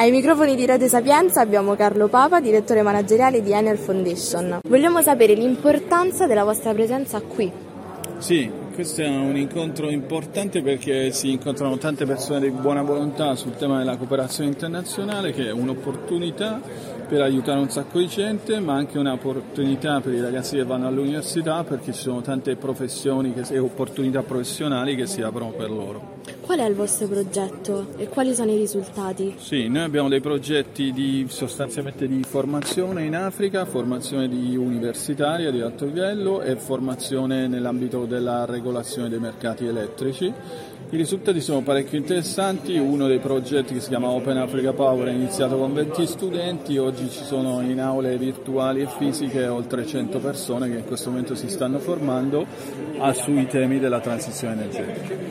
Ai microfoni di Radio Sapienza abbiamo Carlo Papa, direttore manageriale di Enel Foundation. Vogliamo sapere l'importanza della vostra presenza qui. Sì, questo è un incontro importante perché si incontrano tante persone di buona volontà sul tema della cooperazione internazionale che è un'opportunità per aiutare un sacco di gente ma anche un'opportunità per i ragazzi che vanno all'università perché ci sono tante professioni e opportunità professionali che si aprono per loro. Qual è il vostro progetto e quali sono i risultati? Sì, noi abbiamo dei progetti di, sostanzialmente di formazione in Africa, formazione di universitaria di alto livello e formazione nell'ambito della regolazione dei mercati elettrici. I risultati sono parecchio interessanti, uno dei progetti che si chiama Open Africa Power è iniziato con 20 studenti, oggi ci sono in aule virtuali e fisiche oltre 100 persone che in questo momento si stanno formando sui temi della transizione energetica.